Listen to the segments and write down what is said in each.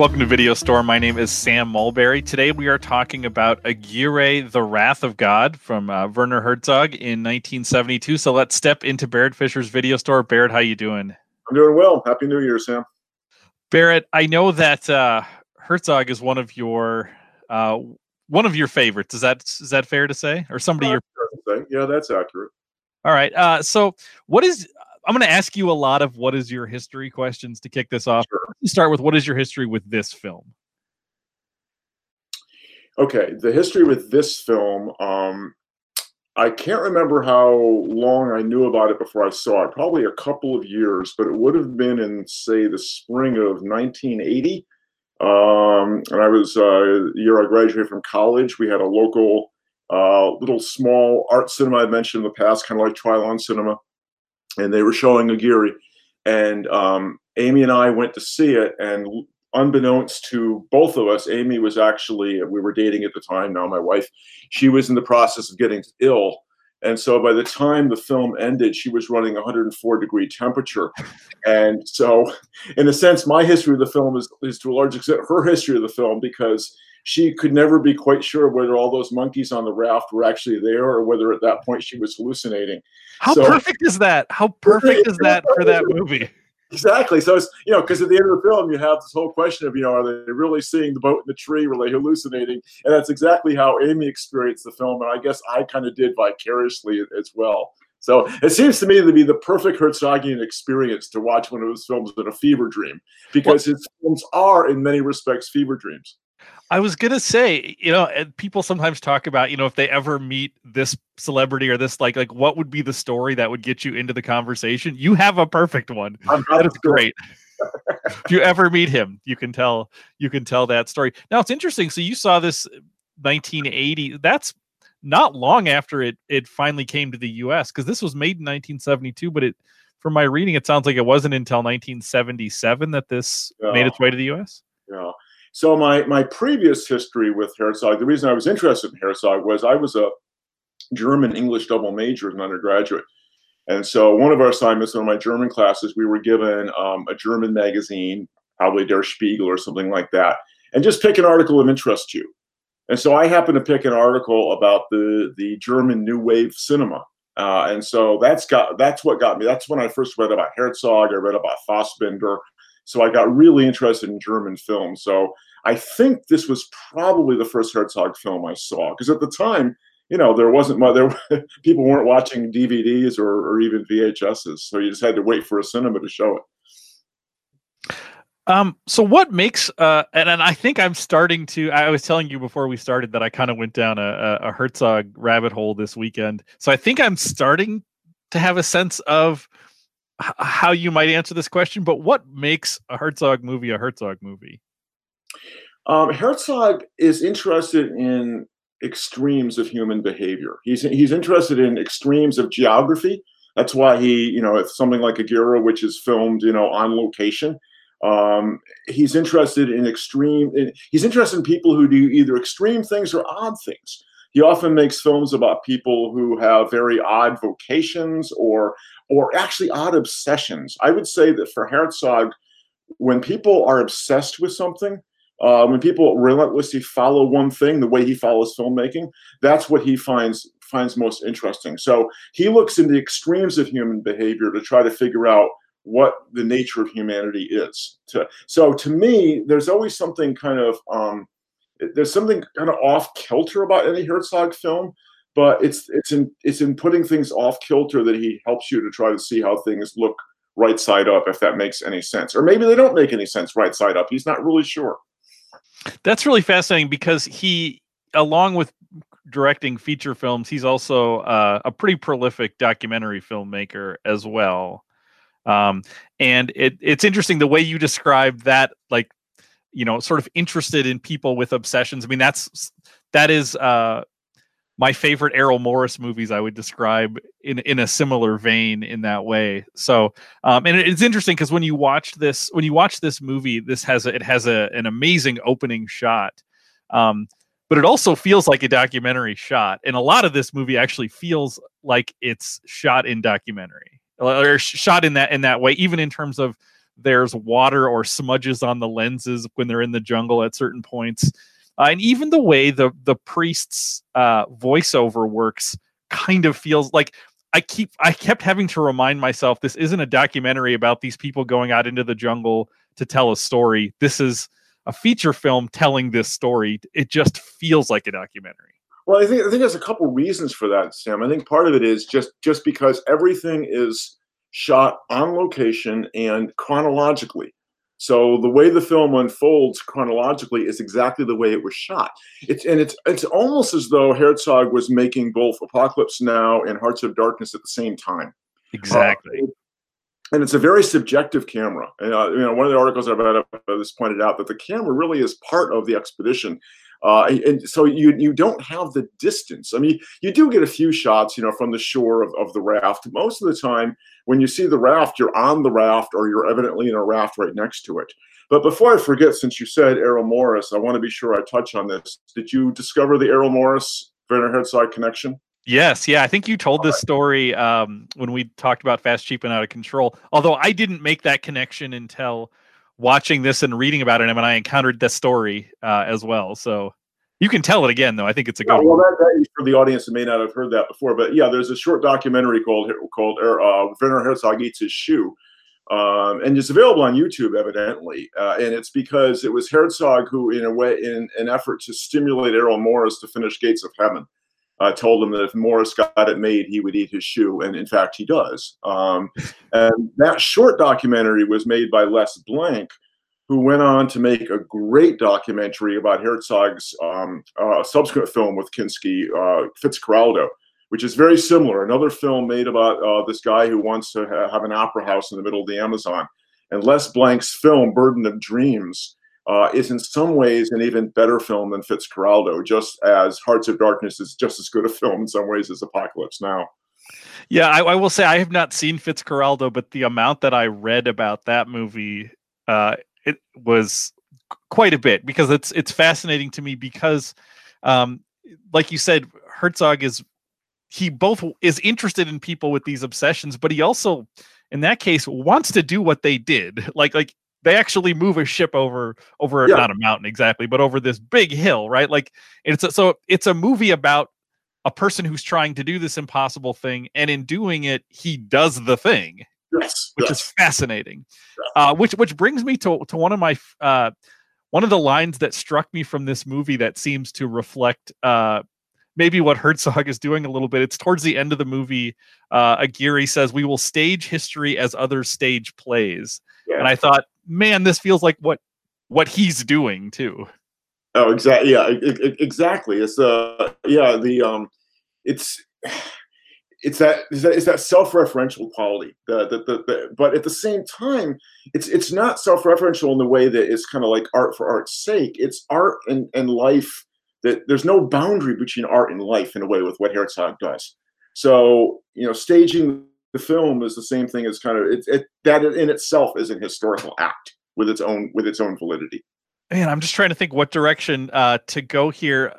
Welcome to Video Store. My name is Sam Mulberry. Today we are talking about Aguirre, The Wrath of God from uh, Werner Herzog in 1972. So let's step into Barrett Fisher's Video Store. Barrett, how you doing? I'm doing well. Happy New Year, Sam. Barrett, I know that uh, Herzog is one of your uh, one of your favorites. Is that is that fair to say, or somebody you're? Yeah, that's accurate. All right. Uh, so, what is I'm going to ask you a lot of what is your history questions to kick this off. Sure. Start with what is your history with this film? Okay, the history with this film, um, I can't remember how long I knew about it before I saw it. Probably a couple of years, but it would have been in, say, the spring of 1980. Um, and I was uh, the year I graduated from college. We had a local, uh, little small art cinema I mentioned in the past, kind of like Trylon Cinema and they were showing Aguirre. And um, Amy and I went to see it, and unbeknownst to both of us, Amy was actually, we were dating at the time, now my wife, she was in the process of getting ill. And so by the time the film ended, she was running 104 degree temperature. And so, in a sense, my history of the film is, is to a large extent her history of the film because she could never be quite sure whether all those monkeys on the raft were actually there or whether at that point she was hallucinating. How so, perfect is that? How perfect is that for that movie? Exactly. So it's you know because at the end of the film you have this whole question of you know are they really seeing the boat in the tree? Were they hallucinating? And that's exactly how Amy experienced the film, and I guess I kind of did vicariously as well. So it seems to me to be the perfect Herzogian experience to watch one of his films in a fever dream because well, his films are in many respects fever dreams. I was gonna say, you know, people sometimes talk about, you know, if they ever meet this celebrity or this, like, like what would be the story that would get you into the conversation? You have a perfect one. That is great. if you ever meet him, you can tell you can tell that story. Now it's interesting. So you saw this 1980. That's not long after it it finally came to the U.S. because this was made in 1972, but it from my reading, it sounds like it wasn't until 1977 that this made its way to the U.S. Yeah. So my my previous history with Herzog, the reason I was interested in Herzog was I was a German English double major as an undergraduate. And so one of our assignments in my German classes, we were given um, a German magazine, probably Der Spiegel or something like that, and just pick an article of interest to you. And so I happened to pick an article about the the German New Wave cinema. Uh, and so that's got that's what got me. That's when I first read about Herzog. I read about Fassbinder. So I got really interested in German film. So I think this was probably the first Herzog film I saw because at the time, you know, there wasn't much, there people weren't watching DVDs or, or even VHSs, so you just had to wait for a cinema to show it. Um, so what makes uh, and, and I think I'm starting to. I was telling you before we started that I kind of went down a, a Herzog rabbit hole this weekend. So I think I'm starting to have a sense of how you might answer this question, but what makes a Herzog movie a Herzog movie? Um, Herzog is interested in extremes of human behavior. He's he's interested in extremes of geography. That's why he, you know, something like Aguirre, which is filmed, you know, on location. Um, he's interested in extreme. In, he's interested in people who do either extreme things or odd things. He often makes films about people who have very odd vocations or or actually odd obsessions. I would say that for Herzog, when people are obsessed with something, uh, when people relentlessly follow one thing, the way he follows filmmaking, that's what he finds finds most interesting. So he looks in the extremes of human behavior to try to figure out what the nature of humanity is. To, so to me, there's always something kind of um, there's something kind of off kilter about any Herzog film, but it's it's in it's in putting things off kilter that he helps you to try to see how things look right side up, if that makes any sense, or maybe they don't make any sense right side up. He's not really sure. That's really fascinating because he, along with directing feature films, he's also uh, a pretty prolific documentary filmmaker as well. Um, and it, it's interesting the way you describe that, like you know sort of interested in people with obsessions i mean that's that is uh my favorite Errol Morris movies I would describe in in a similar vein in that way. So, um, and it's interesting because when you watch this, when you watch this movie, this has a, it has a an amazing opening shot, um, but it also feels like a documentary shot, and a lot of this movie actually feels like it's shot in documentary or shot in that in that way, even in terms of there's water or smudges on the lenses when they're in the jungle at certain points. Uh, and even the way the the priest's uh, voiceover works kind of feels like I keep I kept having to remind myself this isn't a documentary about these people going out into the jungle to tell a story. This is a feature film telling this story. It just feels like a documentary. Well, I think I think there's a couple reasons for that, Sam. I think part of it is just just because everything is shot on location and chronologically. So the way the film unfolds chronologically is exactly the way it was shot. It's and it's it's almost as though Herzog was making both Apocalypse Now and Hearts of Darkness at the same time. Exactly. Uh, and it's a very subjective camera. And, uh, you know, one of the articles I've read about this pointed out that the camera really is part of the expedition. Uh, and so you you don't have the distance. I mean, you do get a few shots, you know, from the shore of, of the raft. Most of the time, when you see the raft, you're on the raft or you're evidently in a raft right next to it. But before I forget, since you said Errol Morris, I want to be sure I touch on this. Did you discover the Errol Morris Werner Herzog connection? Yes, yeah, I think you told this story um, when we talked about Fast, Cheap, and Out of Control. Although I didn't make that connection until watching this and reading about it, and I encountered this story uh, as well. So you can tell it again, though. I think it's a good. Yeah, well, that, that, for the audience that may not have heard that before, but yeah, there's a short documentary called called er, uh, Werner Herzog eats his shoe, um, and it's available on YouTube, evidently. Uh, and it's because it was Herzog who, in a way, in an effort to stimulate Errol Morris to finish Gates of Heaven, uh, told him that if Morris got it made, he would eat his shoe, and in fact, he does. Um, and that short documentary was made by Les Blank, who went on to make a great documentary about Herzog's um, uh, subsequent film with Kinski, uh, Fitzcarraldo, which is very similar. Another film made about uh, this guy who wants to ha- have an opera house in the middle of the Amazon. And Les Blank's film, Burden of Dreams, uh, is in some ways an even better film than Fitzcarraldo, just as Hearts of Darkness is just as good a film in some ways as Apocalypse Now. Yeah, I, I will say I have not seen Fitzcarraldo, but the amount that I read about that movie, uh, it was quite a bit because it's it's fascinating to me because, um, like you said, Herzog is he both is interested in people with these obsessions, but he also, in that case, wants to do what they did. Like like they actually move a ship over over yeah. not a mountain exactly but over this big hill right like it's a, so it's a movie about a person who's trying to do this impossible thing and in doing it he does the thing yes, which yes. is fascinating uh, which which brings me to to one of my uh, one of the lines that struck me from this movie that seems to reflect uh, maybe what Herzog is doing a little bit. It's towards the end of the movie. Uh, Aguirre says, "We will stage history as others stage plays," yeah. and I thought man, this feels like what what he's doing too. Oh, exactly. Yeah, it, it, exactly. It's uh, yeah, the um, it's it's that it's that, it's that self-referential quality. The, the, the, the, but at the same time, it's it's not self-referential in the way that it's kind of like art for art's sake. It's art and, and life that there's no boundary between art and life in a way with what Herzog does. So you know, staging the film is the same thing as kind of it, it that in itself is an historical act with its own with its own validity. Man, I'm just trying to think what direction uh, to go here.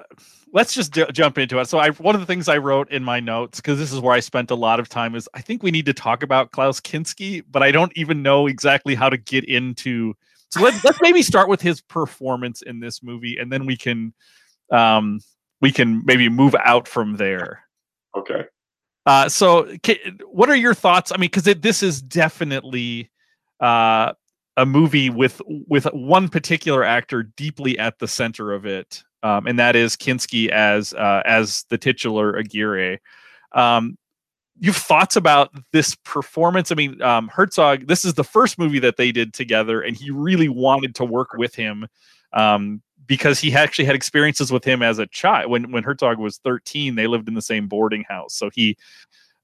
Let's just j- jump into it. So, I one of the things I wrote in my notes because this is where I spent a lot of time is I think we need to talk about Klaus Kinski, but I don't even know exactly how to get into. So let's let's maybe start with his performance in this movie, and then we can um, we can maybe move out from there. Okay. Uh, so, what are your thoughts? I mean, because this is definitely uh, a movie with with one particular actor deeply at the center of it, um, and that is Kinski as uh, as the titular Aguirre. Um, you've thoughts about this performance? I mean, um, Herzog. This is the first movie that they did together, and he really wanted to work with him. Um, because he actually had experiences with him as a child. When when Herzog was 13, they lived in the same boarding house, so he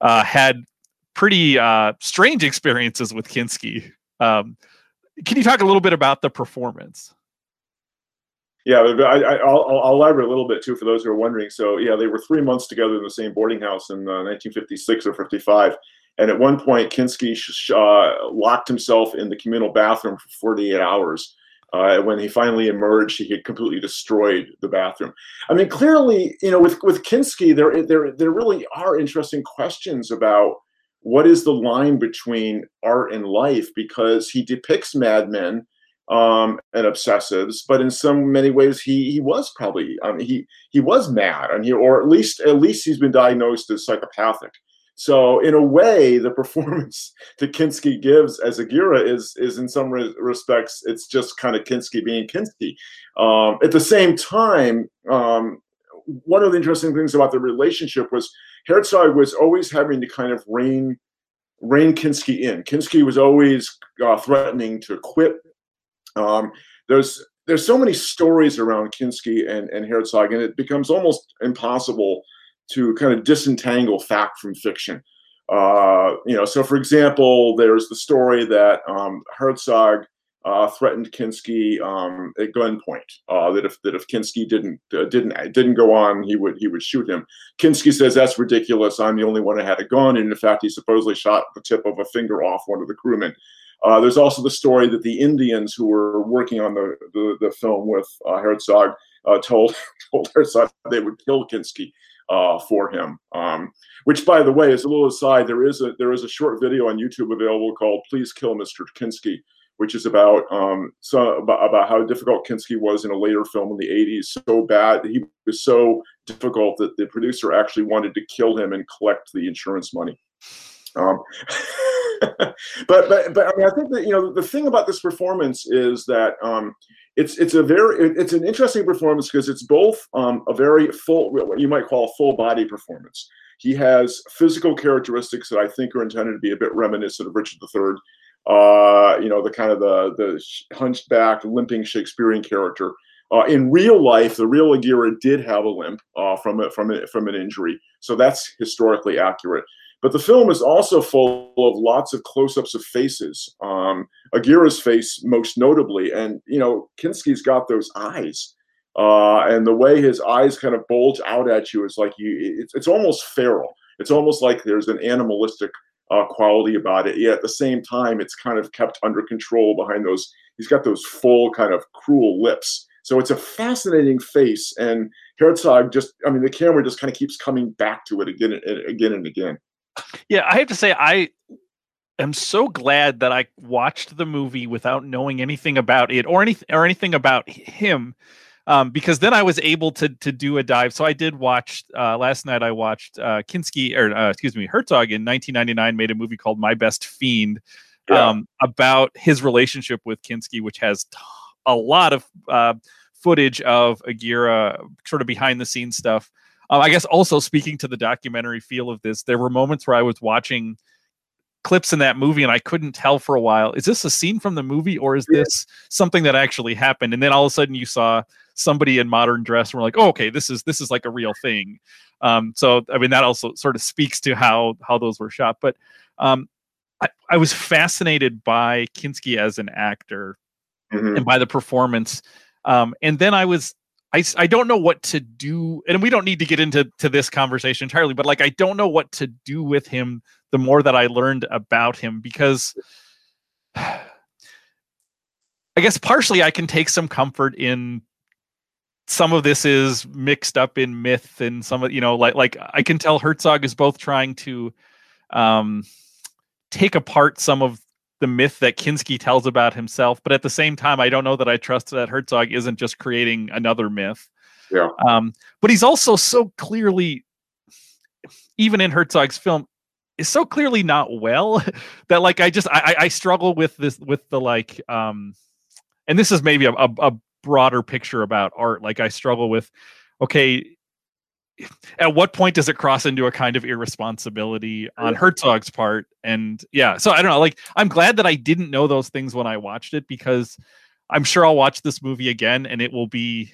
uh, had pretty uh, strange experiences with Kinski. Um, can you talk a little bit about the performance? Yeah, I, will elaborate a little bit too for those who are wondering. So, yeah, they were three months together in the same boarding house in uh, 1956 or 55. And at one point, Kinski uh, locked himself in the communal bathroom for 48 hours uh, when he finally emerged, he had completely destroyed the bathroom. I mean, clearly, you know, with with Kinski, there there there really are interesting questions about what is the line between art and life because he depicts madmen um, and obsessives, but in some many ways he he was probably um, he he was mad, and he or at least at least he's been diagnosed as psychopathic. So in a way, the performance that Kinski gives as Aguirre is is in some re- respects it's just kind of Kinski being Kinski. Um, at the same time, um, one of the interesting things about the relationship was Herzog was always having to kind of rein rein Kinski in. Kinski was always uh, threatening to quit. Um, there's there's so many stories around Kinski and, and Herzog, and it becomes almost impossible to kind of disentangle fact from fiction. Uh, you know, so for example, there's the story that um, Herzog uh, threatened Kinski um, at gunpoint. Uh, that if that if Kinski didn't uh, didn't didn't go on, he would he would shoot him. Kinski says that's ridiculous. I'm the only one who had a gun, and in fact, he supposedly shot the tip of a finger off one of the crewmen. Uh, there's also the story that the Indians who were working on the the, the film with uh, Herzog told told Herzog they would kill Kinski uh, for him. Um, which, by the way, as a little aside, there is a there is a short video on YouTube available called "Please Kill Mr. Kinski," which is about um, so about, about how difficult Kinski was in a later film in the '80s. So bad he was so difficult that the producer actually wanted to kill him and collect the insurance money. Um, but but but I mean, I think that you know the thing about this performance is that um, it's it's a very it's an interesting performance because it's both um, a very full what you might call a full body performance. He has physical characteristics that I think are intended to be a bit reminiscent of Richard III. Uh, you know, the kind of the the hunched back, limping Shakespearean character. Uh, in real life, the real Aguirre did have a limp uh, from a, from a, from an injury, so that's historically accurate. But the film is also full of lots of close-ups of faces. Um, Aguirre's face, most notably, and you know, Kinski's got those eyes, uh, and the way his eyes kind of bulge out at you is like you. It's, it's almost feral. It's almost like there's an animalistic uh, quality about it. Yet at the same time, it's kind of kept under control behind those. He's got those full kind of cruel lips. So it's a fascinating face, and Herzog just, I mean, the camera just kind of keeps coming back to it again and again and again. Yeah, I have to say I am so glad that I watched the movie without knowing anything about it or anything or anything about him. Um, because then I was able to to do a dive. So I did watch uh, last night. I watched uh, Kinski or uh, excuse me Herzog in 1999 made a movie called My Best Fiend yeah. um, about his relationship with Kinski, which has t- a lot of uh, footage of Aguirre sort of behind the scenes stuff. Um, I guess also speaking to the documentary feel of this, there were moments where I was watching clips in that movie and I couldn't tell for a while, is this a scene from the movie or is this something that actually happened? And then all of a sudden you saw somebody in modern dress and we're like, oh, okay, this is this is like a real thing. Um, so I mean that also sort of speaks to how how those were shot. But um, I, I was fascinated by Kinski as an actor mm-hmm. and by the performance. Um, and then I was I, I don't know what to do and we don't need to get into to this conversation entirely but like i don't know what to do with him the more that i learned about him because i guess partially i can take some comfort in some of this is mixed up in myth and some of you know like like i can tell herzog is both trying to um take apart some of the myth that Kinski tells about himself, but at the same time, I don't know that I trust that Herzog isn't just creating another myth. Yeah. Um, but he's also so clearly, even in Herzog's film, is so clearly not well that like I just I, I struggle with this with the like um, and this is maybe a, a, a broader picture about art. Like I struggle with, okay, at what point does it cross into a kind of irresponsibility on Herzog's part? And yeah, so I don't know. Like, I'm glad that I didn't know those things when I watched it because I'm sure I'll watch this movie again and it will be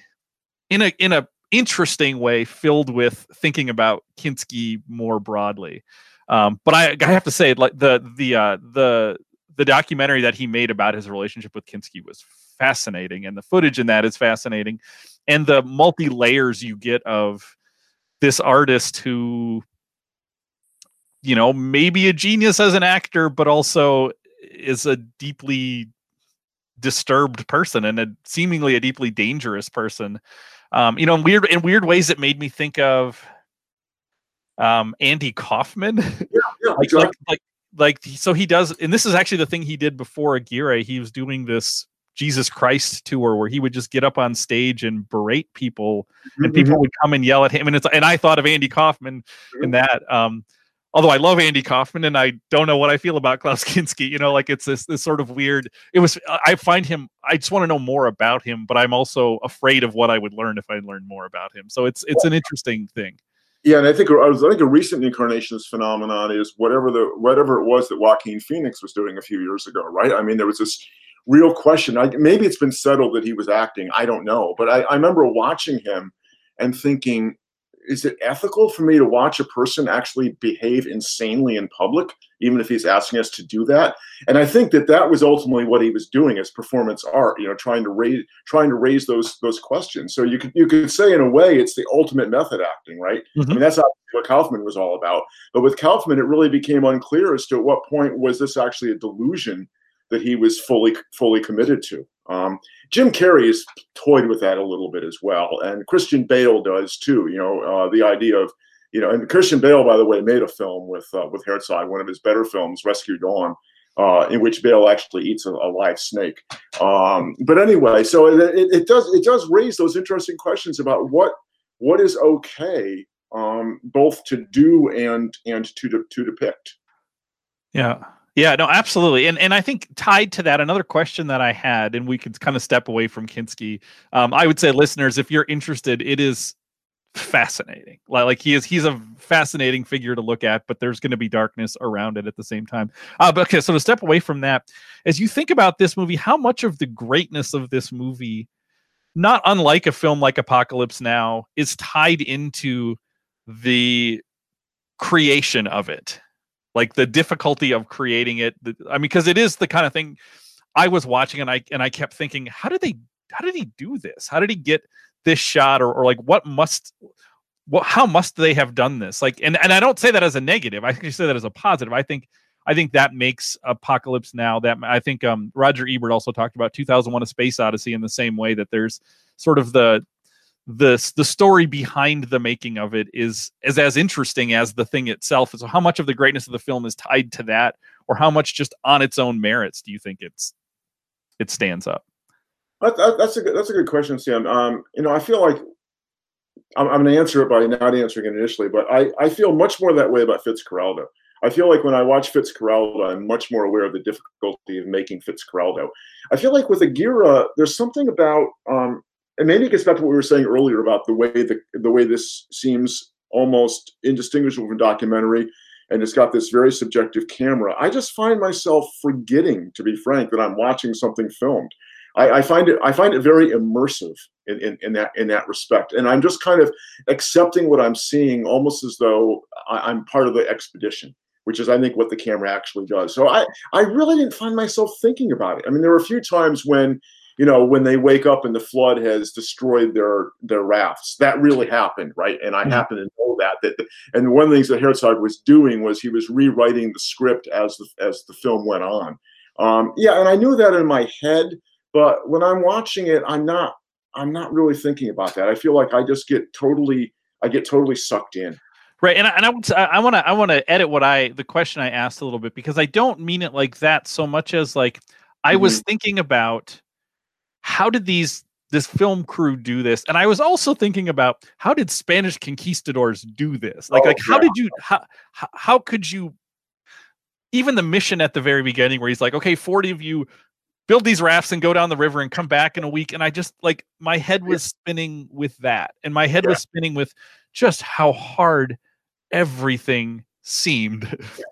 in a in a interesting way filled with thinking about Kinski more broadly. Um, but I, I have to say, like the the uh, the the documentary that he made about his relationship with Kinski was fascinating, and the footage in that is fascinating, and the multi layers you get of this artist who you know maybe a genius as an actor but also is a deeply disturbed person and a seemingly a deeply dangerous person. Um you know in weird in weird ways it made me think of um Andy Kaufman. Yeah, yeah, like, like, like like so he does and this is actually the thing he did before aguirre. He was doing this jesus christ tour where he would just get up on stage and berate people and Mhm, people would come and yell at him. And it's and i thought of andy kaufman in that um although i love andy kaufman and i don't know what i feel about klaus kinski you know like it's this this sort of weird it was i find him i just want to know more about him but i'm also afraid of what i would learn if i learned more about him. So it's it's an interesting thing. Yeah, and I think I I think a recent incarnations phenomenon is whatever the whatever it was that Joaquin Phoenix was doing a few years ago, right? I mean, there was this real question. I, maybe it's been settled that he was acting. I don't know, but I, I remember watching him and thinking, is it ethical for me to watch a person actually behave insanely in public, even if he's asking us to do that? And I think that that was ultimately what he was doing as performance art, you know, trying to raise trying to raise those those questions. So you could you could say in a way it's the ultimate method acting, right? I mm-hmm. mean, that's obviously what Kaufman was all about. But with Kaufman, it really became unclear as to at what point was this actually a delusion that he was fully fully committed to. Um, Jim Carrey has toyed with that a little bit as well, and Christian Bale does too. You know, uh, the idea of you know, and Christian Bale, by the way, made a film with uh, with Herzog, one of his better films, Rescue Dawn, uh, in which Bale actually eats a, a live snake. Um, but anyway, so it, it, it does it does raise those interesting questions about what what is okay um, both to do and and to de- to depict. Yeah. Yeah, no, absolutely. And and I think tied to that, another question that I had, and we could kind of step away from Kinski. Um, I would say listeners, if you're interested, it is fascinating. Like, like he is he's a fascinating figure to look at, but there's going to be darkness around it at the same time. Uh, but okay, so to step away from that, as you think about this movie, how much of the greatness of this movie, not unlike a film like Apocalypse Now, is tied into the creation of it like the difficulty of creating it the, i mean because it is the kind of thing i was watching and i and i kept thinking how did they how did he do this? How did he get this shot? Or, or like what must what how must they have done this? Like and, and i don't say that as a negative i actually say that as a positive. I think i think that makes apocalypse now that i think um roger ebert also talked about 2001 a space odyssey in the same way that there's sort of the the the story behind the making of it is is as interesting as the thing itself. So how much of the greatness of the film is tied to that, or how much just on its own merits do you think it's it stands up? That, that, that's a good, that's a good question, Sam. Um, you know, I feel like I'm, I'm going to answer it by not answering it initially, but I, I feel much more that way about Fitzcarraldo. I feel like when I watch Fitzcarraldo, I'm much more aware of the difficulty of making Fitzcarraldo. I feel like with Aguirre, there's something about um, and maybe it gets back to what we were saying earlier about the way the the way this seems almost indistinguishable from documentary, and it's got this very subjective camera. I just find myself forgetting, to be frank, that I'm watching something filmed. I, I find it I find it very immersive in, in, in that in that respect, and I'm just kind of accepting what I'm seeing, almost as though I, I'm part of the expedition which is I think what the camera actually does. So I I really didn't find myself thinking about it. I mean, there were a few times when you know when they wake up and the flood has destroyed their their rafts. That really happened, right? And I Mhm. happen to know that that and one of the things that Herzog was doing was he was rewriting the script as the as the film went on. Um, yeah, and I knew that in my head, but when I'm watching it, I'm not I'm not really thinking about that. I feel like I just get totally I get totally sucked in. Right, and I, and I would I want to I want to edit what I the question I asked a little bit because I don't mean it like that so much as like I was thinking about how did these this film crew do this, and I was also thinking about how did Spanish conquistadors do this? Like Oh, like how yeah. did you how how, could you even the mission at the very beginning where he's like, okay, forty of you build these rafts and go down the river and come back in a week, and I just like my head was spinning with that, and my head Yeah. was spinning with just how hard everything seemed.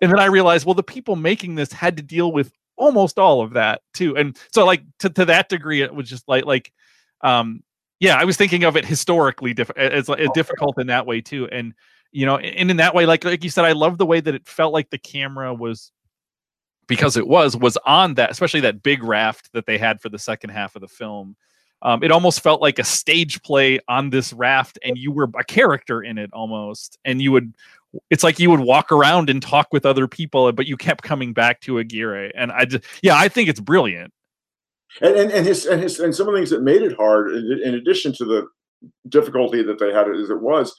And then I realized, well, the people making this had to deal with almost all of that too. And so like to, to that degree, it was just like like um yeah, I was thinking of it historically diff- as like, difficult in that way too. And you know, and in that way, like like you said, I love the way that it felt like the camera was because it was was on that, especially that big raft that they had for the second half of the film. Um, it almost felt like a stage play on this raft, and you were a character in it almost, and you would. It's like you would walk around and talk with other people, but you kept coming back to Aguirre, and I just, yeah, I think it's brilliant. and, and and his and his and some of the things that made it hard in, in addition to the difficulty that they had as it was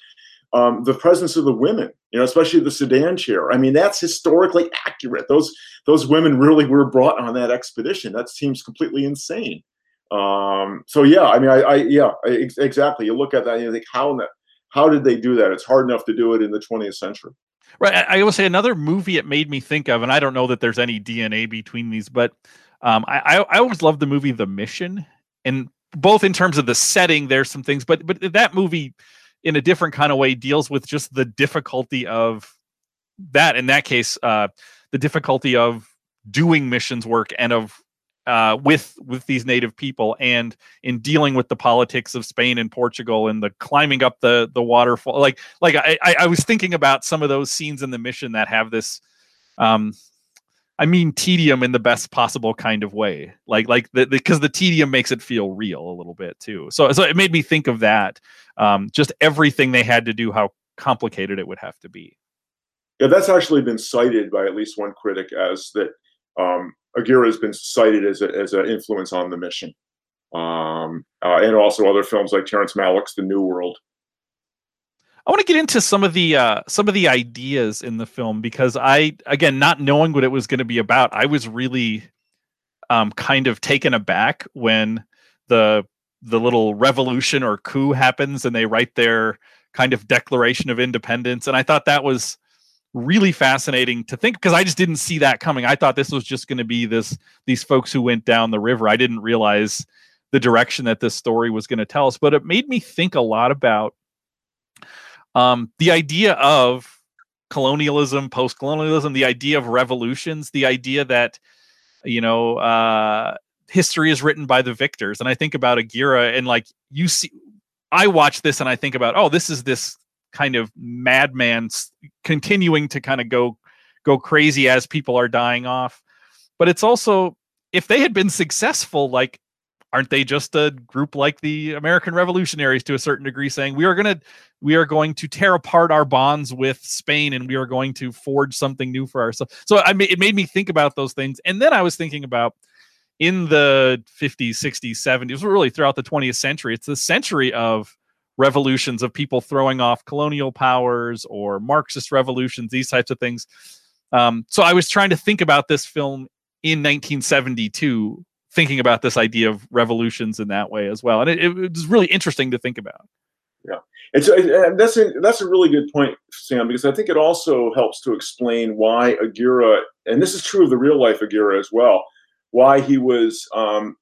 um, the presence of the women, you know, especially the sedan chair. I mean, that's historically accurate. Those those women really were brought on that expedition. That seems completely insane. Um, so yeah, I mean, I, I yeah, I, exactly. You look at that and you think, how how did they do that? It's hard enough to do it in the 20th century. Right. I, I will say another movie it made me think of, and I don't know that there's any DNA between these, but um, I, I always loved the movie The Mission, and both in terms of the setting, there's some things, but but that movie, in a different kind of way, deals with just the difficulty of that. In that case, uh, the difficulty of doing missions work and of uh, with with these native people and in dealing with the politics of Spain and Portugal and the climbing up the the waterfall. Like like I I was thinking about some of those scenes in the mission that have this um I mean tedium in the best possible kind of way. Like like the because the, the, tedium makes it feel real a little bit too. So so it made me think of that. Um, just everything they had to do, how complicated it would have to be. Yeah, that's actually been cited by at least one critic as that um, Aguirre has been cited as a, as an influence on the mission, um, uh, and also other films like Terrence Malick's The New World. I want to get into some of the uh, some of the ideas in the film because I again not knowing what it was going to be about, I was really um, kind of taken aback when the the little revolution or coup happens and they write their kind of declaration of independence and I thought that was really fascinating to think because I just didn't see that coming. I thought this was just going to be this these folks who went down the river. I didn't realize the direction that this story was going to tell us, but it made me think a lot about um, the idea of colonialism, post colonialism, the idea of revolutions, the idea that, you know, uh, history is written by the victors. And I think about Aguirre and like you see, I watch this and I think about, oh, this is this kind of madman continuing to kind of go go crazy as people are dying off. But it's also if they had been successful, like aren't they just a group like the American revolutionaries to a certain degree saying we are going to we are going to tear apart our bonds with Spain and we are going to forge something new for ourselves. So I mean, it made me think about those things. And then I was thinking about in the 50s, 60s, 70s, really throughout the 20th century, it's the century of revolutions of people throwing off colonial powers or Marxist revolutions, these types of things. Um, so I was trying to think about this film in 1972 thinking about this idea of revolutions in that way as well. And it, it was really interesting to think about. Yeah, and so and that's a, that's a really good point, Sam, because I think it also helps to explain why Aguirre, and this is true of the real life Aguirre as well, why he was um,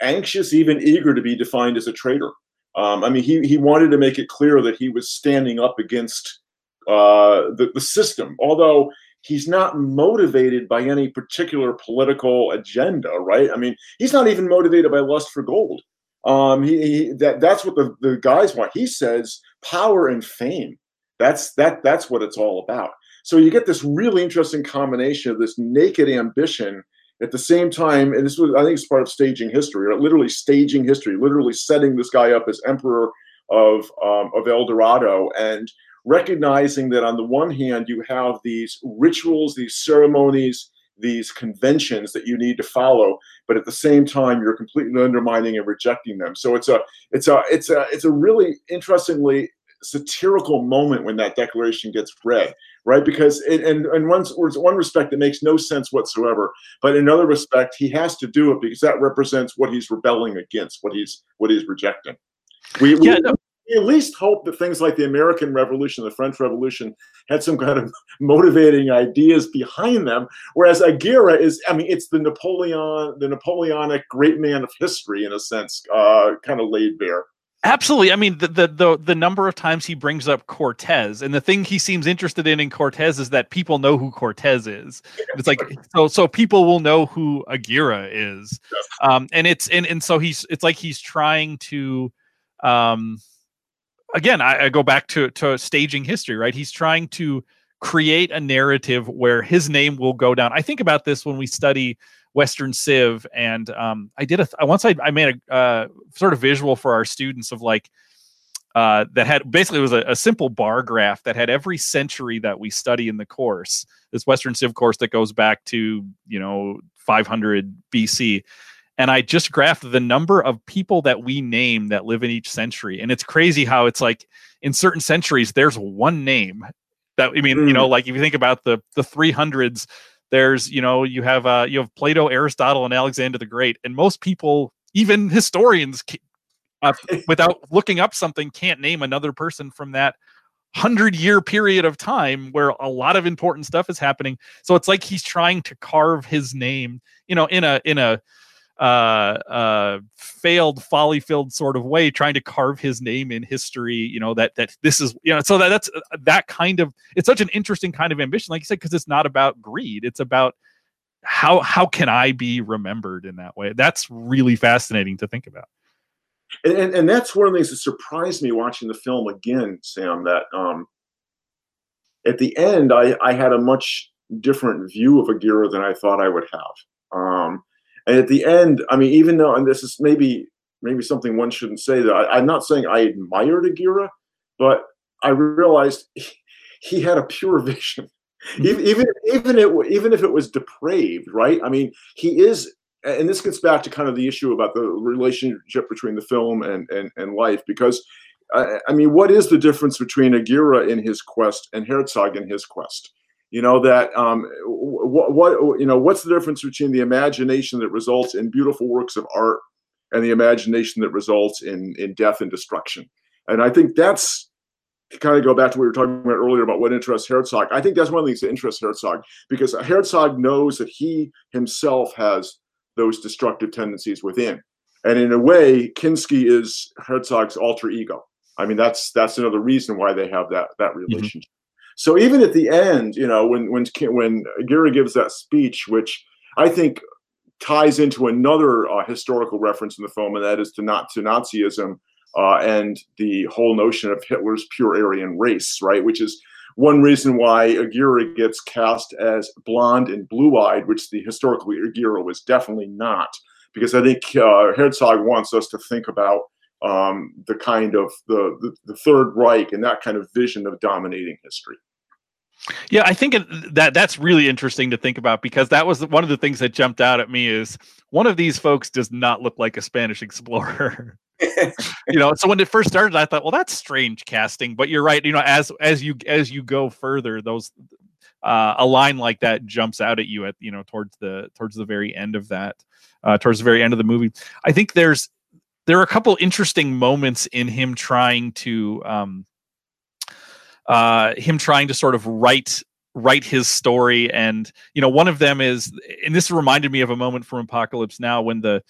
anxious, even eager to be defined as a traitor. Um, I mean, he he wanted to make it clear that he was standing up against uh, the the system, although he's not motivated by any particular political agenda, right? I mean, he's not even motivated by lust for gold. Um, he, he that that's what the, the guys want. He says power and fame. That's that that's what it's all about. So you get this really interesting combination of this naked ambition at the same time, and this was I think it's part of staging history, or literally staging history, literally setting this guy up as emperor of um, of El Dorado and recognizing that on the one hand you have these rituals, these ceremonies, these conventions that you need to follow, but at the same time you're completely undermining and rejecting them. So it's a it's a it's a it's a really interestingly satirical moment when that declaration gets read, right? Because in, in, in one, one respect, it makes no sense whatsoever. But in another respect, he has to do it because that represents what he's rebelling against, what he's what he's rejecting. We, yeah, we, at least hope that things like the American Revolution, the French Revolution, had some kind of motivating ideas behind them. Whereas Aguirre is, I mean, it's the Napoleon, the Napoleonic great man of history in a sense, uh, kind of laid bare. Absolutely. I mean, the, the, the the number of times he brings up Cortez, and the thing he seems interested in in Cortez is that people know who Cortez is. It's like so so people will know who Aguirre is, um, and it's and and so he's it's like he's trying to um again, I, I go back to to staging history, right? He's trying to create a narrative where his name will go down. I think about this when we study Western Civ, and um, I did a th- once I, I made a uh, sort of visual for our students of like uh, that had basically was a, a, simple bar graph that had every century that we study in the course. This Western Civ course that goes back to you know 500 BC, and I just graphed the number of people that we name that live in each century. And it's crazy how it's like in certain centuries, there's one name that I mean, mm. you know, like if you think about the the 300s, there's you know you have uh you have Plato, Aristotle, and Alexander the Great, and most people, even historians, uh, without looking up something, can't name another person from that hundred year period of time where a lot of important stuff is happening. So it's like he's trying to carve his name, you know, in a in a uh, uh, failed, folly-filled sort of way, trying to carve his name in history. You know that that this is you know so that that's uh, that kind of it's such an interesting kind of ambition, like you said, because it's not about greed. It's about how how can I be remembered in that way? That's really fascinating to think about. And, and, and that's one of the things that surprised me watching the film again, Sam. That um, at the end, I I had a much different view of Aguirre than I thought I would have. Um, and at the end, I mean, even though, and this is maybe maybe something one shouldn't say that I, am not saying I admired Aguirre, but I realized he, he had a pure vision. Mm-hmm. even even even it even if it was depraved, right? I mean, he is, and this gets back to kind of the issue about the relationship between the film and and, and life, because uh, I mean, what is the difference between Aguirre in his quest and Herzog in his quest? You know that um, what, what you know what's the difference between the imagination that results in beautiful works of art and the imagination that results in in death and destruction and i think that's to kind of go back to what we were talking about earlier about what interests Herzog. I think that's one of the things that interests Herzog because Herzog knows that he himself has those destructive tendencies within. And in a way, Kinski is Herzog's alter ego. I mean, that's that's another reason why they have that that mm-hmm. relationship. Mm-hmm. So even at the end, you know, when when when Aguirre gives that speech, which I think ties into another uh, historical reference in the film, and that is to not to Nazism uh, and the whole notion of Hitler's pure Aryan race, right? Which is one reason why Aguirre gets cast as blonde and blue-eyed, which the historical Aguirre was definitely not, because I think uh, Herzog wants us to think about um, the kind of the, the the Third Reich and that kind of vision of dominating history. Yeah, I think that that's really interesting to think about because that was one of the things that jumped out at me is one of these folks does not look like a Spanish explorer. you know, so when it first started, I thought, well, that's strange casting. But you're right. You know, as as you as you go further, those uh, a line like that jumps out at you at you know towards the towards the very end of that, uh, towards the very end of the movie. I think there's there are a couple interesting moments in him trying to um, uh, him trying to sort of write write his story. And you know one of them is and this reminded me of a moment from apocalypse now when the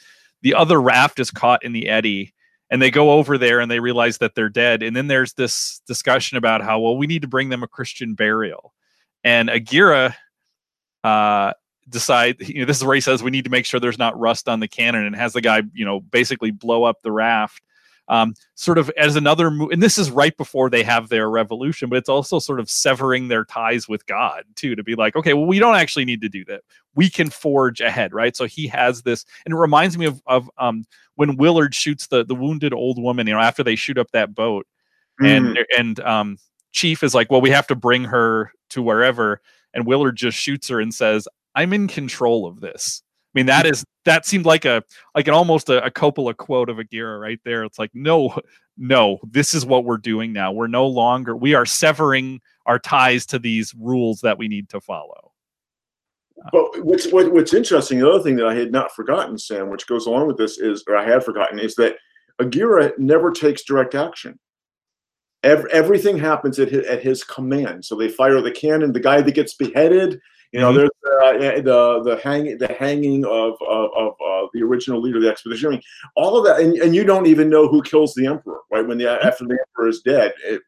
the other raft is caught in the eddy and they go over there and they realize that they're dead. And then there's this discussion about how well we need to bring them a christian burial. And aguirre uh decide you know this is where he says we need to make sure there's not rust on the cannon and has the guy you know basically blow up the raft um, sort of as another move. And this is right before they have their revolution, but it's also sort of severing their ties with God too, to be like, okay, well, we don't actually need to do that. We can forge ahead, right? So he has this, and it reminds me of of um, when Willard shoots the the wounded old woman, you know, after they shoot up that boat, mm. and and um, Chief is like, well, we have to bring her to wherever, and Willard just shoots her and says, I'm in control of this I mean, that is that seemed like a like an almost a, a Coppola quote of Aguirre right there. It's like, no, no, this is what we're doing now. We're no longer we are severing our ties to these rules that we need to follow. Uh, but what's what, what's interesting, the other thing that I had not forgotten, Sam, which goes along with this is, or I had forgotten, is that Aguirre never takes direct action. Every, everything happens at his, at his command. So they fire the cannon. The guy that gets beheaded you know, there's uh, the the hang the hanging of of, of uh, the original leader of the expedition. I mean, all of that, and, and you don't even know who kills the emperor, right? When the mm-hmm. after the emperor is dead, it,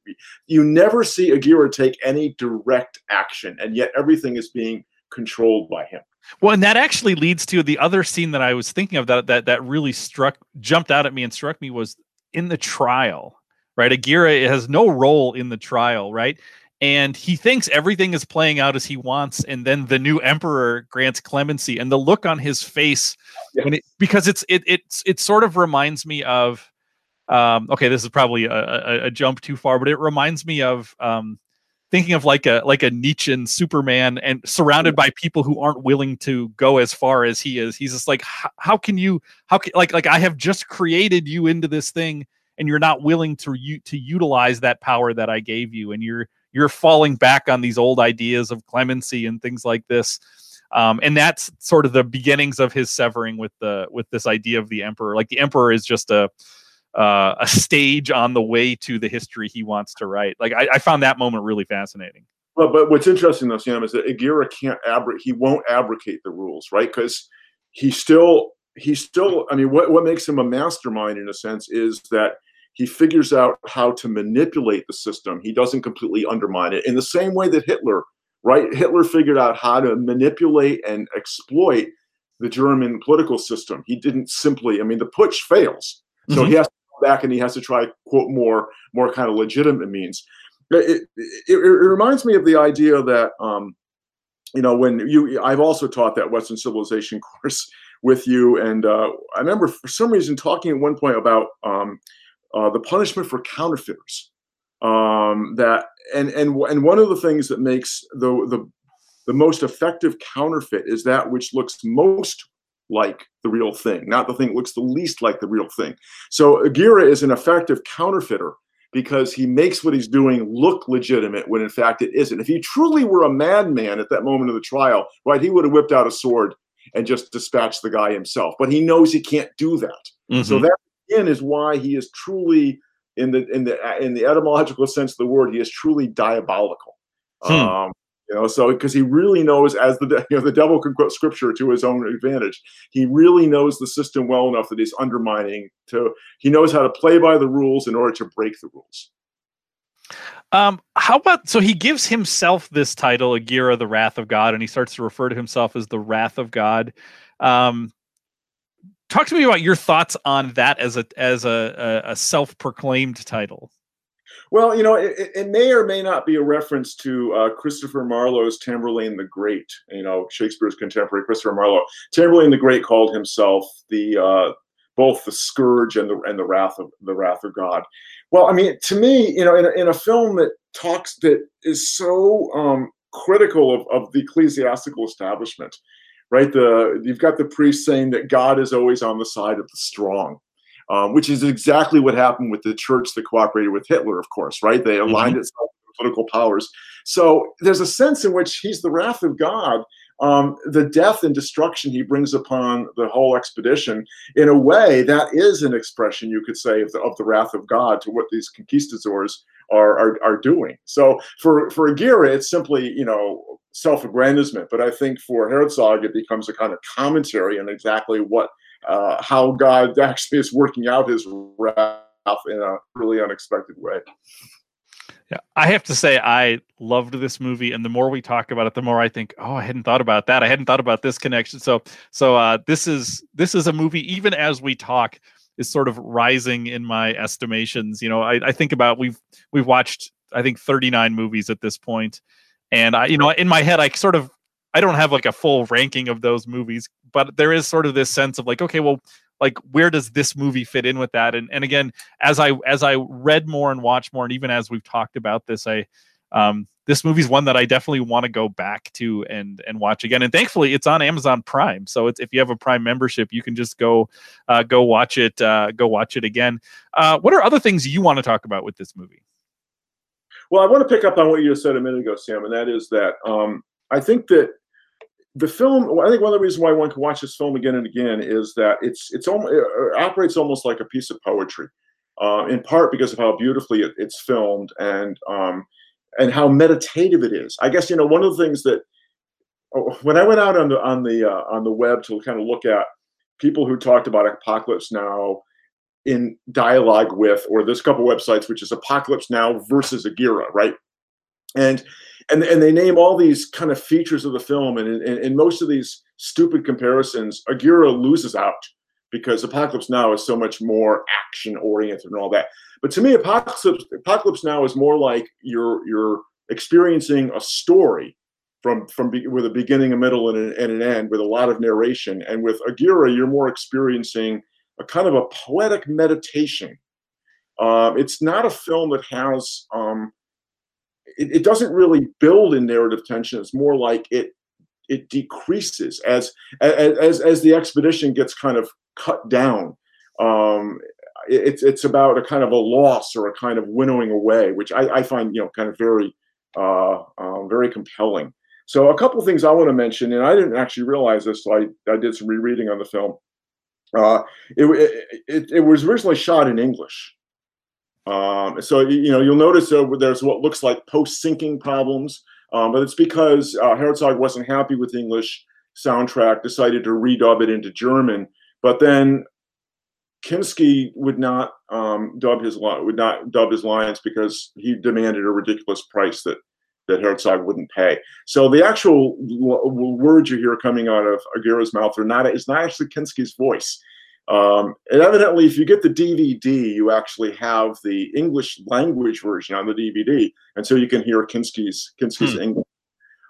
you never see Aguirre take any direct action, and yet everything is being controlled by him. Well, and that actually leads to the other scene that I was thinking of that that that really struck jumped out at me and struck me was in the trial. Right, Aguirre has no role in the trial, right? And he thinks everything is playing out as he wants and then the new emperor grants clemency and the look on his face yes. when it because it's it it's it sort of reminds me of um okay this is probably a, a, a, jump too far but it reminds me of um thinking of like a like a Nietzschean Superman and surrounded by people who aren't willing to go as far as he is. He's just like, how can you? How can like like I have just created you into this thing, and you're not willing to you to utilize that power that I gave you, and you're you're falling back on these old ideas of clemency and things like this. Um, and that's sort of the beginnings of his severing with the with this idea of the emperor. Like the emperor is just a uh, a stage on the way to the history he wants to write. Like I, I found that moment really fascinating. Well, but what's interesting though, Sam, is that Aguirre can't abrogate. He won't abrogate the rules, right? Because he still, he still. I mean, what what makes him a mastermind in a sense is that he figures out how to manipulate the system. He doesn't completely undermine it in the same way that Hitler, right? Hitler figured out how to manipulate and exploit the German political system. He didn't simply. I mean, the putsch fails, so mm-hmm. he has to go back and he has to try quote more more kind of legitimate means. It, it, it reminds me of the idea that um, you know when you I've also taught that Western civilization course with you, and uh, I remember for some reason talking at one point about um, uh, the punishment for counterfeiters. Um, that and and and one of the things that makes the the the most effective counterfeit is that which looks most like the real thing, not the thing that looks the least like the real thing. So Aguirre is an effective counterfeiter because he makes what he's doing look legitimate when in fact it isn't. If he truly were a madman at that moment of the trial, right, he would have whipped out a sword and just dispatched the guy himself. But he knows he can't do that. Mm-hmm. So that again is why he is truly in the in the in the etymological sense of the word, he is truly diabolical. Hmm. Um, you know, so because he really knows, as the you know, the devil can quote scripture to his own advantage. He really knows the system well enough that he's undermining. To he knows how to play by the rules in order to break the rules. Um, how about so he gives himself this title, Aguirre, the Wrath of God, and he starts to refer to himself as the Wrath of God. Um, talk to me about your thoughts on that as a as a, a, self-proclaimed title. Well, you know, it, it, may or may not be a reference to uh, Christopher Marlowe's Tamburlaine the Great. You know, Shakespeare's contemporary Christopher Marlowe. Tamburlaine the Great called himself the uh, both the scourge and the and the wrath of the wrath of God. Well, I mean, to me, you know, in a, in a film that talks that is so um, critical of, of the ecclesiastical establishment, right? The you've got the priest saying that God is always on the side of the strong um, which is exactly what happened with the church that cooperated with Hitler, of course, right? They aligned mm-hmm. itself with political powers. So there's a sense in which he's the wrath of God. Um, the death and destruction he brings upon the whole expedition, in a way, that is an expression, you could say, of the, of the wrath of God to what these conquistadors are, are, are doing. So for, for Aguirre, it's simply, you know, self-aggrandizement. But I think for Herzog, it becomes a kind of commentary on exactly what uh, how God actually is working out his wrath in a really unexpected way. Yeah, I have to say I loved this movie, and the more we talk about it, the more I think, oh, I hadn't thought about that. I hadn't thought about this connection. So, so uh, this is this is a movie. Even as we talk, is sort of rising in my estimations. You know, I, I think about we've we've watched I think 39 movies at this point, and I, you know, in my head, I sort of I don't have like a full ranking of those movies, but there is sort of this sense of like, okay, well, like where does this movie fit in with that? And and again, as I as I read more and watched more, and even as we've talked about this, I um this movie's one that I definitely want to go back to and and watch again. And thankfully, it's on Amazon Prime, so if you have a Prime membership, you can just go uh, go watch it uh, go watch it again. Uh, what are other things you want to talk about with this movie? Well, I want to pick up on what you said a minute ago, Sam, and that is that um, I think that the film i think one of the reasons why one can watch this film again and again is that it's it's it operates almost like a piece of poetry uh, in part because of how beautifully it, it's filmed and um, and how meditative it is i guess you know one of the things that oh, when i went out on the on the uh, on the web to kind of look at people who talked about apocalypse now in dialogue with or there's a couple websites which is apocalypse now versus aguirre right and and and they name all these kind of features of the film, and in, in most of these stupid comparisons, Aguirre loses out because Apocalypse Now is so much more action oriented and all that. But to me, Apocalypse Apocalypse Now is more like you're you're experiencing a story from from be, with a beginning, a middle, and an, and an end with a lot of narration. And with Aguirre, you're more experiencing a kind of a poetic meditation. Uh, it's not a film that has um, it, it, doesn't really build in narrative tension. It's more like it it decreases as as as the expedition gets kind of cut down. Um, it's it's about a kind of a loss or a kind of winnowing away, which I, I find you know kind of very uh, uh, very compelling. So a couple things I want to mention, and I didn't actually realize this, so I, I did some rereading on the film. Uh, it, it, it, was originally shot in English. Um, so, you know, you'll notice uh, there's what looks like post-syncing problems, um, but it's because uh, Herzog wasn't happy with English soundtrack, decided to redub it into German, but then Kinski would not um, dub his would not dub his lines because he demanded a ridiculous price that that Herzog wouldn't pay. So the actual words you hear coming out of Aguirre's mouth are not is not actually Kinski's voice. Um, and evidently, if you get the DVD, you actually have the English language version on the DVD, and so you can hear Kinski's Kinski's hmm. English.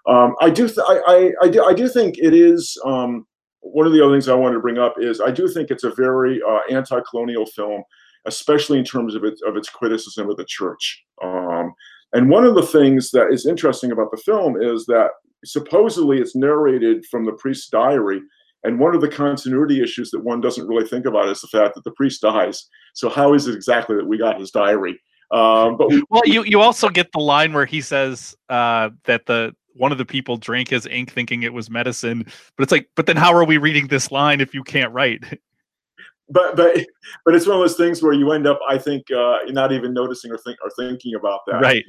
Um, I do, th- I, I, I, do, I do think it is. Um, one of the other things I wanted to bring up is I do think it's a very uh, anti-colonial film, especially in terms of its of its criticism of the church. Um, and one of the things that is interesting about the film is that supposedly it's narrated from the priest's diary. And one of the continuity issues that one doesn't really think about is the fact that the priest dies. So how is it exactly that we got his diary? Um, but we, well, you you also get the line where he says uh, that the one of the people drank his ink thinking it was medicine, but it's like, but then how are we reading this line if you can't write? but but but it's one of those things where you end up, I think, uh, not even noticing or think or thinking about that. Right.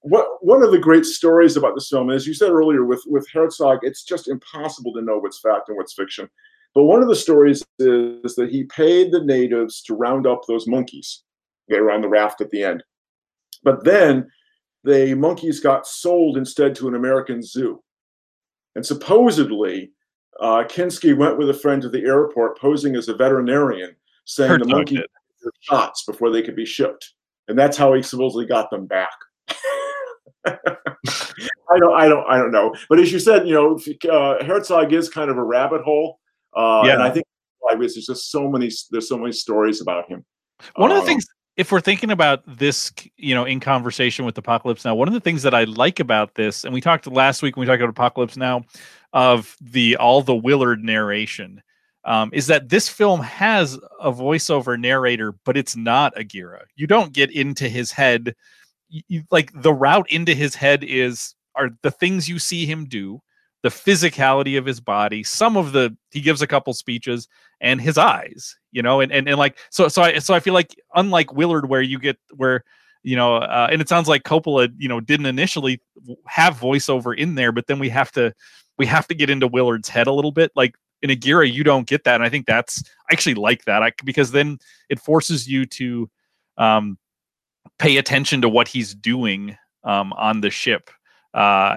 what one of the great stories about this film, as you said earlier, with with Herzog, it's just impossible to know what's fact and what's fiction. But one of the stories is that he paid the natives to round up those monkeys. They were on the raft at the end. But then the monkeys got sold instead to an American zoo. And supposedly, uh, Kinski went with a friend to the airport posing as a veterinarian, saying Heard the monkeys were shots before they could be shipped. And that's how he supposedly got them back. I don't, I don't, I don't know. But as you said, you know, uh, Herzog is kind of a rabbit hole, uh, yeah. and I think like there's just so many, there's so many stories about him. One of the um, things if we're thinking about this, you know, in conversation with Apocalypse Now, one of the things that I like about this, and we talked last week when we talked about Apocalypse Now, of the all the Willard narration, um, is that this film has a voiceover narrator, but it's not Aguirre. You don't get into his head. You, like the route into his head is are the things you see him do, the physicality of his body, some of the he gives a couple speeches, and his eyes you know and, and and like so so i so i feel like unlike willard where you get where you know uh, and it sounds like coppola you know didn't initially have voiceover in there but then we have to we have to get into willard's head a little bit. Like in aguirre you don't get that and i think that's i actually like that I, because then it forces you to um pay attention to what he's doing um on the ship. Uh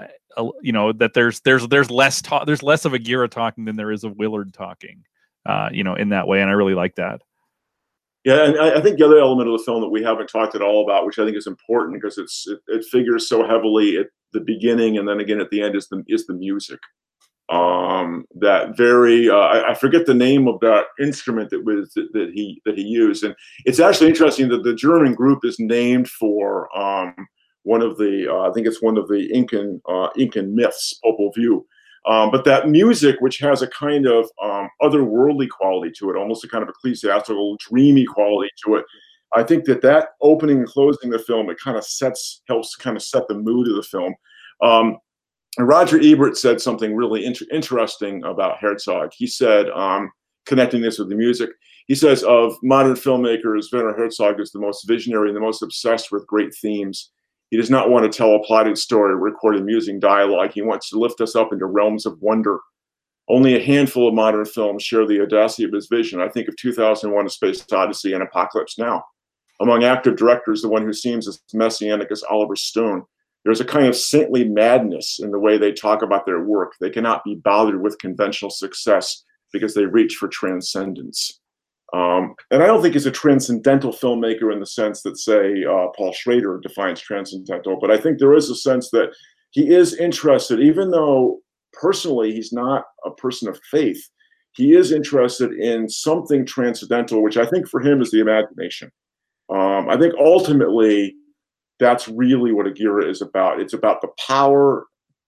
you know that there's there's there's less talk there's less of aguirre talking than there is of willard talking uh, you know, in that way. And I really like that. Yeah, and I, think the other element of the film that we haven't talked at all about, which I think is important because it's it, it figures so heavily at the beginning and then again at the end, is the is the music. Um, that very uh, I, I, forget the name of that instrument that was that, that, he that he used, and it's actually interesting that the German group is named for um, one of the uh, I think it's one of the Incan uh, Incan myths, Popol Vuh. Um, but that music, which has a kind of um, otherworldly quality to it, almost a kind of ecclesiastical, dreamy quality to it, I think that that opening and closing the film, it kind of sets, helps kind of set the mood of the film. Um, Roger Ebert said something really inter- interesting about Herzog. He said, um, connecting this with the music, he says, of modern filmmakers, Werner Herzog is the most visionary and the most obsessed with great themes he does not want to tell a plotted story, record amusing dialogue. He wants to lift us up into realms of wonder. Only a handful of modern films share the audacity of his vision. I think of 2001 A Space Odyssey and Apocalypse Now. Among active directors, the one who seems as messianic as Oliver Stone. There's a kind of saintly madness in the way they talk about their work. They cannot be bothered with conventional success because they reach for transcendence. Um, and I don't think he's a transcendental filmmaker in the sense that, say, uh, Paul Schrader defines transcendental, but I think there is a sense that he is interested, even though personally he's not a person of faith, he is interested in something transcendental, which I think for him is the imagination. Um, I think ultimately that's really what Aguirre is about. It's about the power,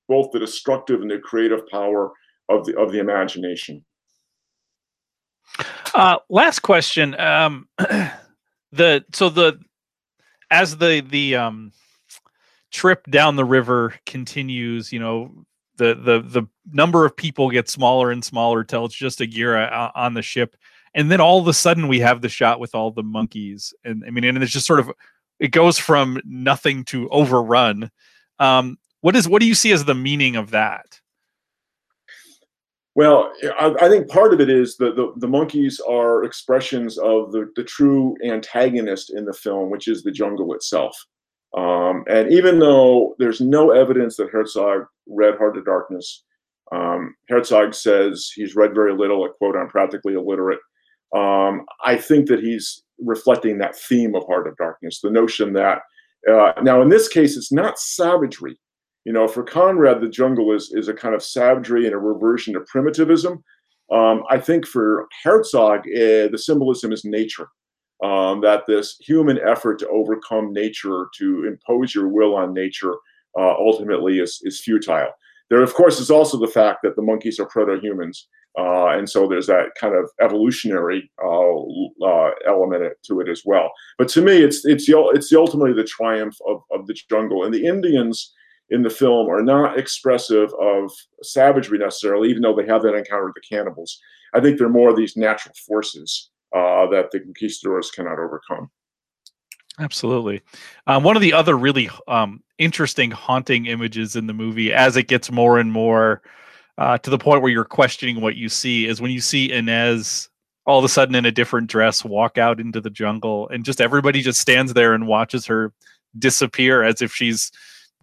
both the destructive and the creative power of the of the imagination. Uh, last question. Um, the so the as the the um, trip down the river continues, you know, the the the number of people gets smaller and smaller till it's just a Aguirre on the ship, and then all of a sudden we have the shot with all the monkeys, and I mean, and it's just sort of it goes from nothing to overrun. Um, what is what do you see as the meaning of that? Well, I, I, think part of it is that the, the monkeys are expressions of the, the true antagonist in the film, which is the jungle itself. Um, and even though there's no evidence that Herzog read Heart of Darkness, um, Herzog says he's read very little. Quote, I'm practically illiterate. Um, I think that he's reflecting that theme of Heart of Darkness, the notion that uh, now in this case it's not savagery. You know, for Conrad, the jungle is is a kind of savagery and a reversion to primitivism. Um, I think for Herzog, uh, the symbolism is nature. Um, that this human effort to overcome nature, to impose your will on nature, uh, ultimately is, is futile. There, of course, is also the fact that the monkeys are proto humans. Uh, and so there's that kind of evolutionary uh, uh, element to it as well. But to me, it's it's the, it's the ultimately the triumph of, of the jungle. And the Indians in the film are not expressive of savagery necessarily, even though they have that encounter with the cannibals. I think they're more of these natural forces uh, that the conquistadors cannot overcome. Absolutely. Um, one of the other really um, interesting, haunting images in the movie, as it gets more and more uh, to the point where you're questioning what you see is when you see Inez all of a sudden in a different dress walk out into the jungle and just everybody just stands there and watches her disappear as if she's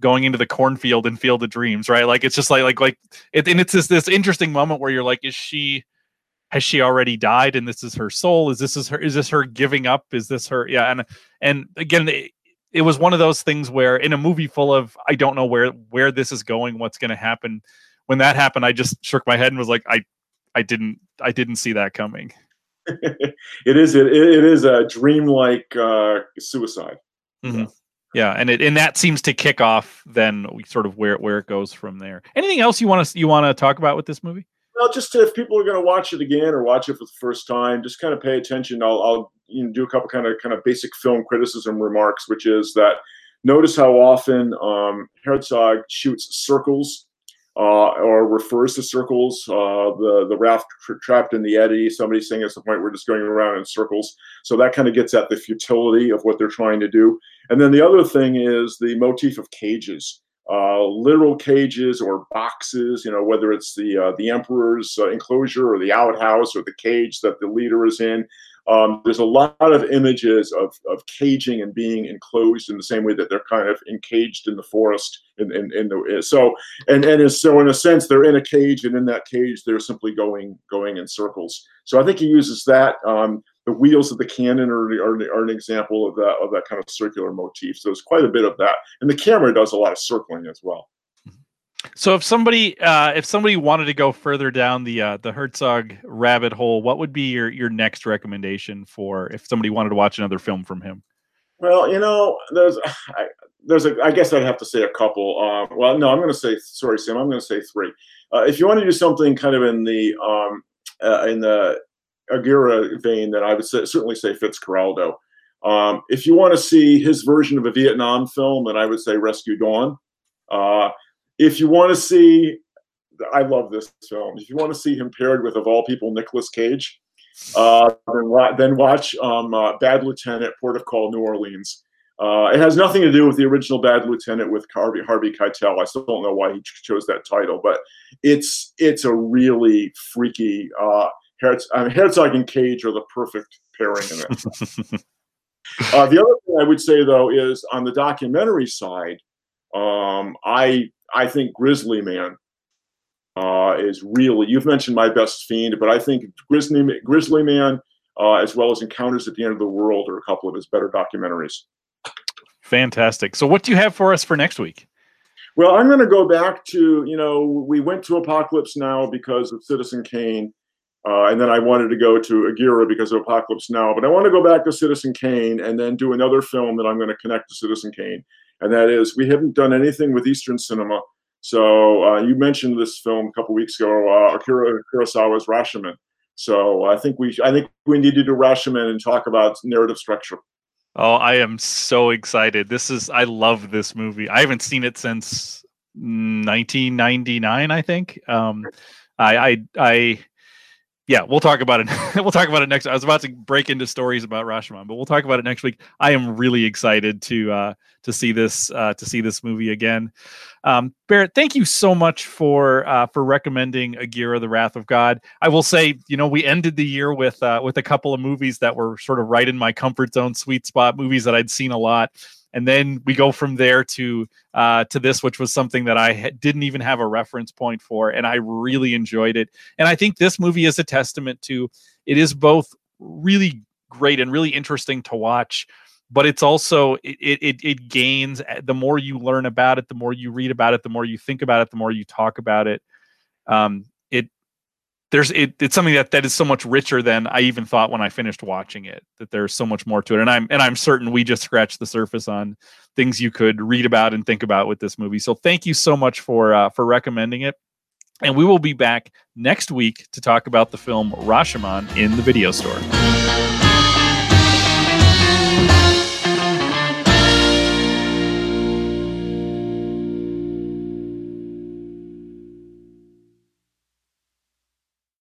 going into the cornfield and field of dreams right like it's just like like like it, and it's this this interesting moment where you're like is she has she already died and this is her soul is this is her is this her giving up is this her yeah and and again it, it was one of those things where in a movie full of i don't know where where this is going what's going to happen when that happened, I just shook my head and was like, I, I didn't, I didn't see that coming. it is, it, it is a dreamlike uh, suicide. Mm-hmm. Yeah, and it and that seems to kick off then sort of where where it goes from there. Anything else you want to you want to talk about with this movie? Well, just if people are going to watch it again or watch it for the first time, just kind of pay attention. I'll, I'll you know, do a couple kind of kind of basic film criticism remarks, which is that notice how often um, Herzog shoots circles uh, or refers to circles. Uh, the the raft tra- trapped in the eddy. Somebody saying at the point we're just going around in circles. So that kind of gets at the futility of what they're trying to do. And then the other thing is the motif of cages. Uh, literal cages or boxes, you know, whether it's the uh, the emperor's uh, enclosure or the outhouse or the cage that the leader is in. Um, there's a lot of images of, of caging and being enclosed in the same way that they're kind of encaged in the forest. In, in, in the so and and so in a sense they're in a cage and in that cage they're simply going going in circles. So I think he uses that. Um, the wheels of the cannon are, are, are, an example of that of that kind of circular motif. So there's quite a bit of that, and the camera does a lot of circling as well. So if somebody uh, if somebody wanted to go further down the uh, the Herzog rabbit hole, what would be your your next recommendation for if somebody wanted to watch another film from him? Well, you know, there's I, there's a I guess I'd have to say a couple. Uh, well, no, I'm going to say sorry, Sam. I'm going to say three. Uh, if you want to do something kind of in the um, uh, in the Aguirre vein, then I would say, certainly say Fitzcarraldo. Um, if you want to see his version of a Vietnam film, then I would say Rescue Dawn. Uh, if you want to see, I love this film. If you want to see him paired with, of all people, Nicolas Cage, uh, then, then, watch um, uh, Bad Lieutenant, Port of Call, New Orleans. Uh, it has nothing to do with the original Bad Lieutenant with Harvey, Harvey Keitel. I still don't know why he chose that title, but it's it's a really freaky. Uh, Herz, I mean, Herzog and Cage are the perfect pairing in it. uh, the other thing I would say though is on the documentary side, um, I I think Grizzly Man uh, is really. You've mentioned My Best Fiend, but I think Grizzly Grizzly Man, uh, as well as Encounters at the End of the World, are a couple of his better documentaries. Fantastic. So, what do you have for us for next week? Well, I'm going to go back to you know we went to Apocalypse Now because of Citizen Kane, Uh, and then I wanted to go to Aguirre because of Apocalypse Now. But I want to go back to Citizen Kane and then do another film that I'm going to connect to Citizen Kane. And that is, we haven't done anything with Eastern cinema. So uh, you mentioned this film a couple weeks ago, uh, Akira Kurosawa's Rashomon. So I think we I think we need to do Rashomon and talk about narrative structure. Oh, I am so excited. This is I love this movie. I haven't seen it since 1999, I think. Um I I I yeah, we'll talk about it. we'll talk about it next. I was about to break into stories about Rashomon, but we'll talk about it next week. I am really excited to uh, to see this uh, to see this movie again. Um, Barrett, thank you so much for uh, for recommending Aguirre, The Wrath of God. I will say, you know, we ended the year with uh, with a couple of movies that were sort of right in my comfort zone, sweet spot movies that I'd seen a lot and then we go from there to uh, to this, which was something that I ha- didn't even have a reference point for, and I really enjoyed it. And I think this movie is a testament to it is both really great and really interesting to watch, but it's also it it it gains eh, the more you learn about it, the more you read about it, the more you think about it, the more you talk about it. Um, there's it, it's something that that is so much richer than I even thought when I finished watching it. That there's so much more to it, and I'm and I'm certain we just scratched the surface on things you could read about and think about with this movie. So thank you so much for uh, for recommending it, and we will be back next week to talk about the film Rashomon in the video store.